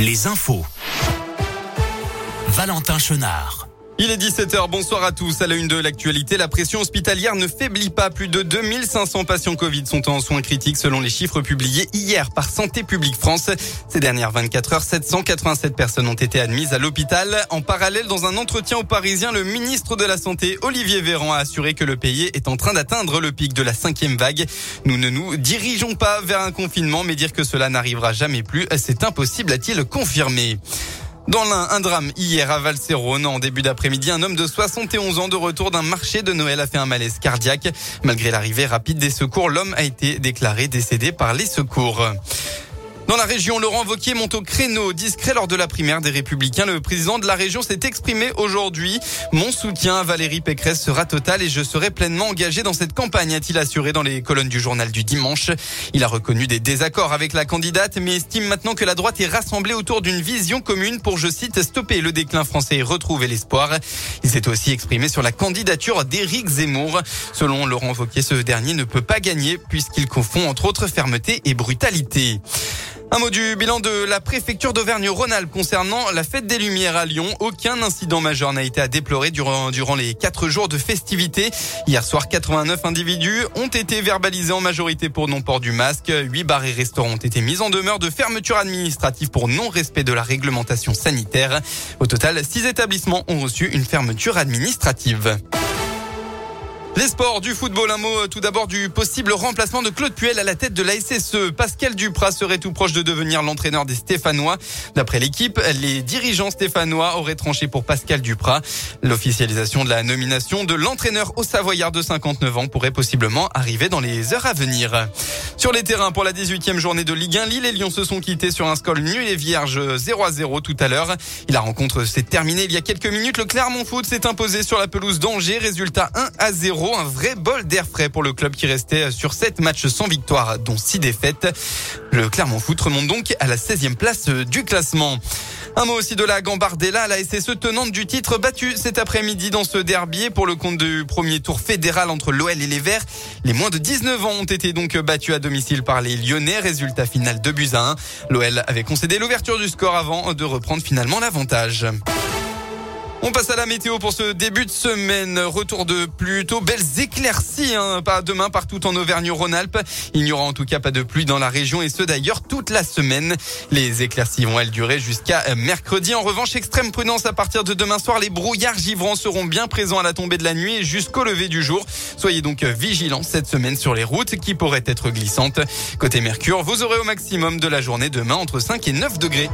les infos. Valentin Chenard. Il est 17h, bonsoir à tous. À la une de l'actualité, la pression hospitalière ne faiblit pas. Plus de 2500 patients Covid sont en soins critiques selon les chiffres publiés hier par Santé publique France. Ces dernières 24 heures, 787 personnes ont été admises à l'hôpital. En parallèle, dans un entretien aux Parisiens, le ministre de la Santé, Olivier Véran, a assuré que le pays est en train d'atteindre le pic de la cinquième vague. Nous ne nous dirigeons pas vers un confinement, mais dire que cela n'arrivera jamais plus, c'est impossible, a-t-il confirmé. Dans l'un, un drame hier à Valserone. En début d'après-midi, un homme de 71 ans de retour d'un marché de Noël a fait un malaise cardiaque. Malgré l'arrivée rapide des secours, l'homme a été déclaré décédé par les secours. Dans la région, Laurent Vauquier monte au créneau. Discret lors de la primaire des Républicains, le président de la région s'est exprimé aujourd'hui. Mon soutien à Valérie Pécresse sera total et je serai pleinement engagé dans cette campagne, a-t-il assuré dans les colonnes du journal du dimanche. Il a reconnu des désaccords avec la candidate, mais estime maintenant que la droite est rassemblée autour d'une vision commune pour, je cite, stopper le déclin français et retrouver l'espoir. Il s'est aussi exprimé sur la candidature d'Éric Zemmour. Selon Laurent Vauquier, ce dernier ne peut pas gagner puisqu'il confond entre autres fermeté et brutalité. Un mot du bilan de la préfecture d'Auvergne-Rhône-Alpes concernant la fête des Lumières à Lyon. Aucun incident majeur n'a été à déplorer durant, durant les quatre jours de festivités. Hier soir, 89 individus ont été verbalisés en majorité pour non-port du masque. Huit bars et restaurants ont été mis en demeure de fermeture administrative pour non-respect de la réglementation sanitaire. Au total, six établissements ont reçu une fermeture administrative. Les sports du football, un mot euh, tout d'abord du possible remplacement de Claude Puel à la tête de la SSE. Pascal Duprat serait tout proche de devenir l'entraîneur des Stéphanois. D'après l'équipe, les dirigeants stéphanois auraient tranché pour Pascal Duprat. L'officialisation de la nomination de l'entraîneur au Savoyard de 59 ans pourrait possiblement arriver dans les heures à venir. Sur les terrains pour la 18e journée de Ligue 1, Lille et Lyon se sont quittés sur un score nul et vierge 0 à 0 tout à l'heure. La rencontre s'est terminée il y a quelques minutes. Le Clermont Foot s'est imposé sur la pelouse d'Angers. Résultat 1 à 0 un vrai bol d'air frais pour le club qui restait sur 7 matchs sans victoire, dont 6 défaites. Le Clermont Foot remonte donc à la 16e place du classement. Un mot aussi de la Gambardella, la SSE tenante du titre battue cet après-midi dans ce derby pour le compte du premier tour fédéral entre l'OL et les Verts. Les moins de 19 ans ont été donc battus à domicile par les Lyonnais. Résultat final de buts à 1. L'OL avait concédé l'ouverture du score avant de reprendre finalement l'avantage. On passe à la météo pour ce début de semaine. Retour de plutôt belles éclaircies, hein, pas demain partout en Auvergne-Rhône-Alpes. Il n'y aura en tout cas pas de pluie dans la région et ce d'ailleurs toute la semaine. Les éclaircies vont elles durer jusqu'à mercredi. En revanche, extrême prudence à partir de demain soir. Les brouillards givrants seront bien présents à la tombée de la nuit et jusqu'au lever du jour. Soyez donc vigilants cette semaine sur les routes qui pourraient être glissantes. Côté Mercure, vous aurez au maximum de la journée demain entre 5 et 9 degrés.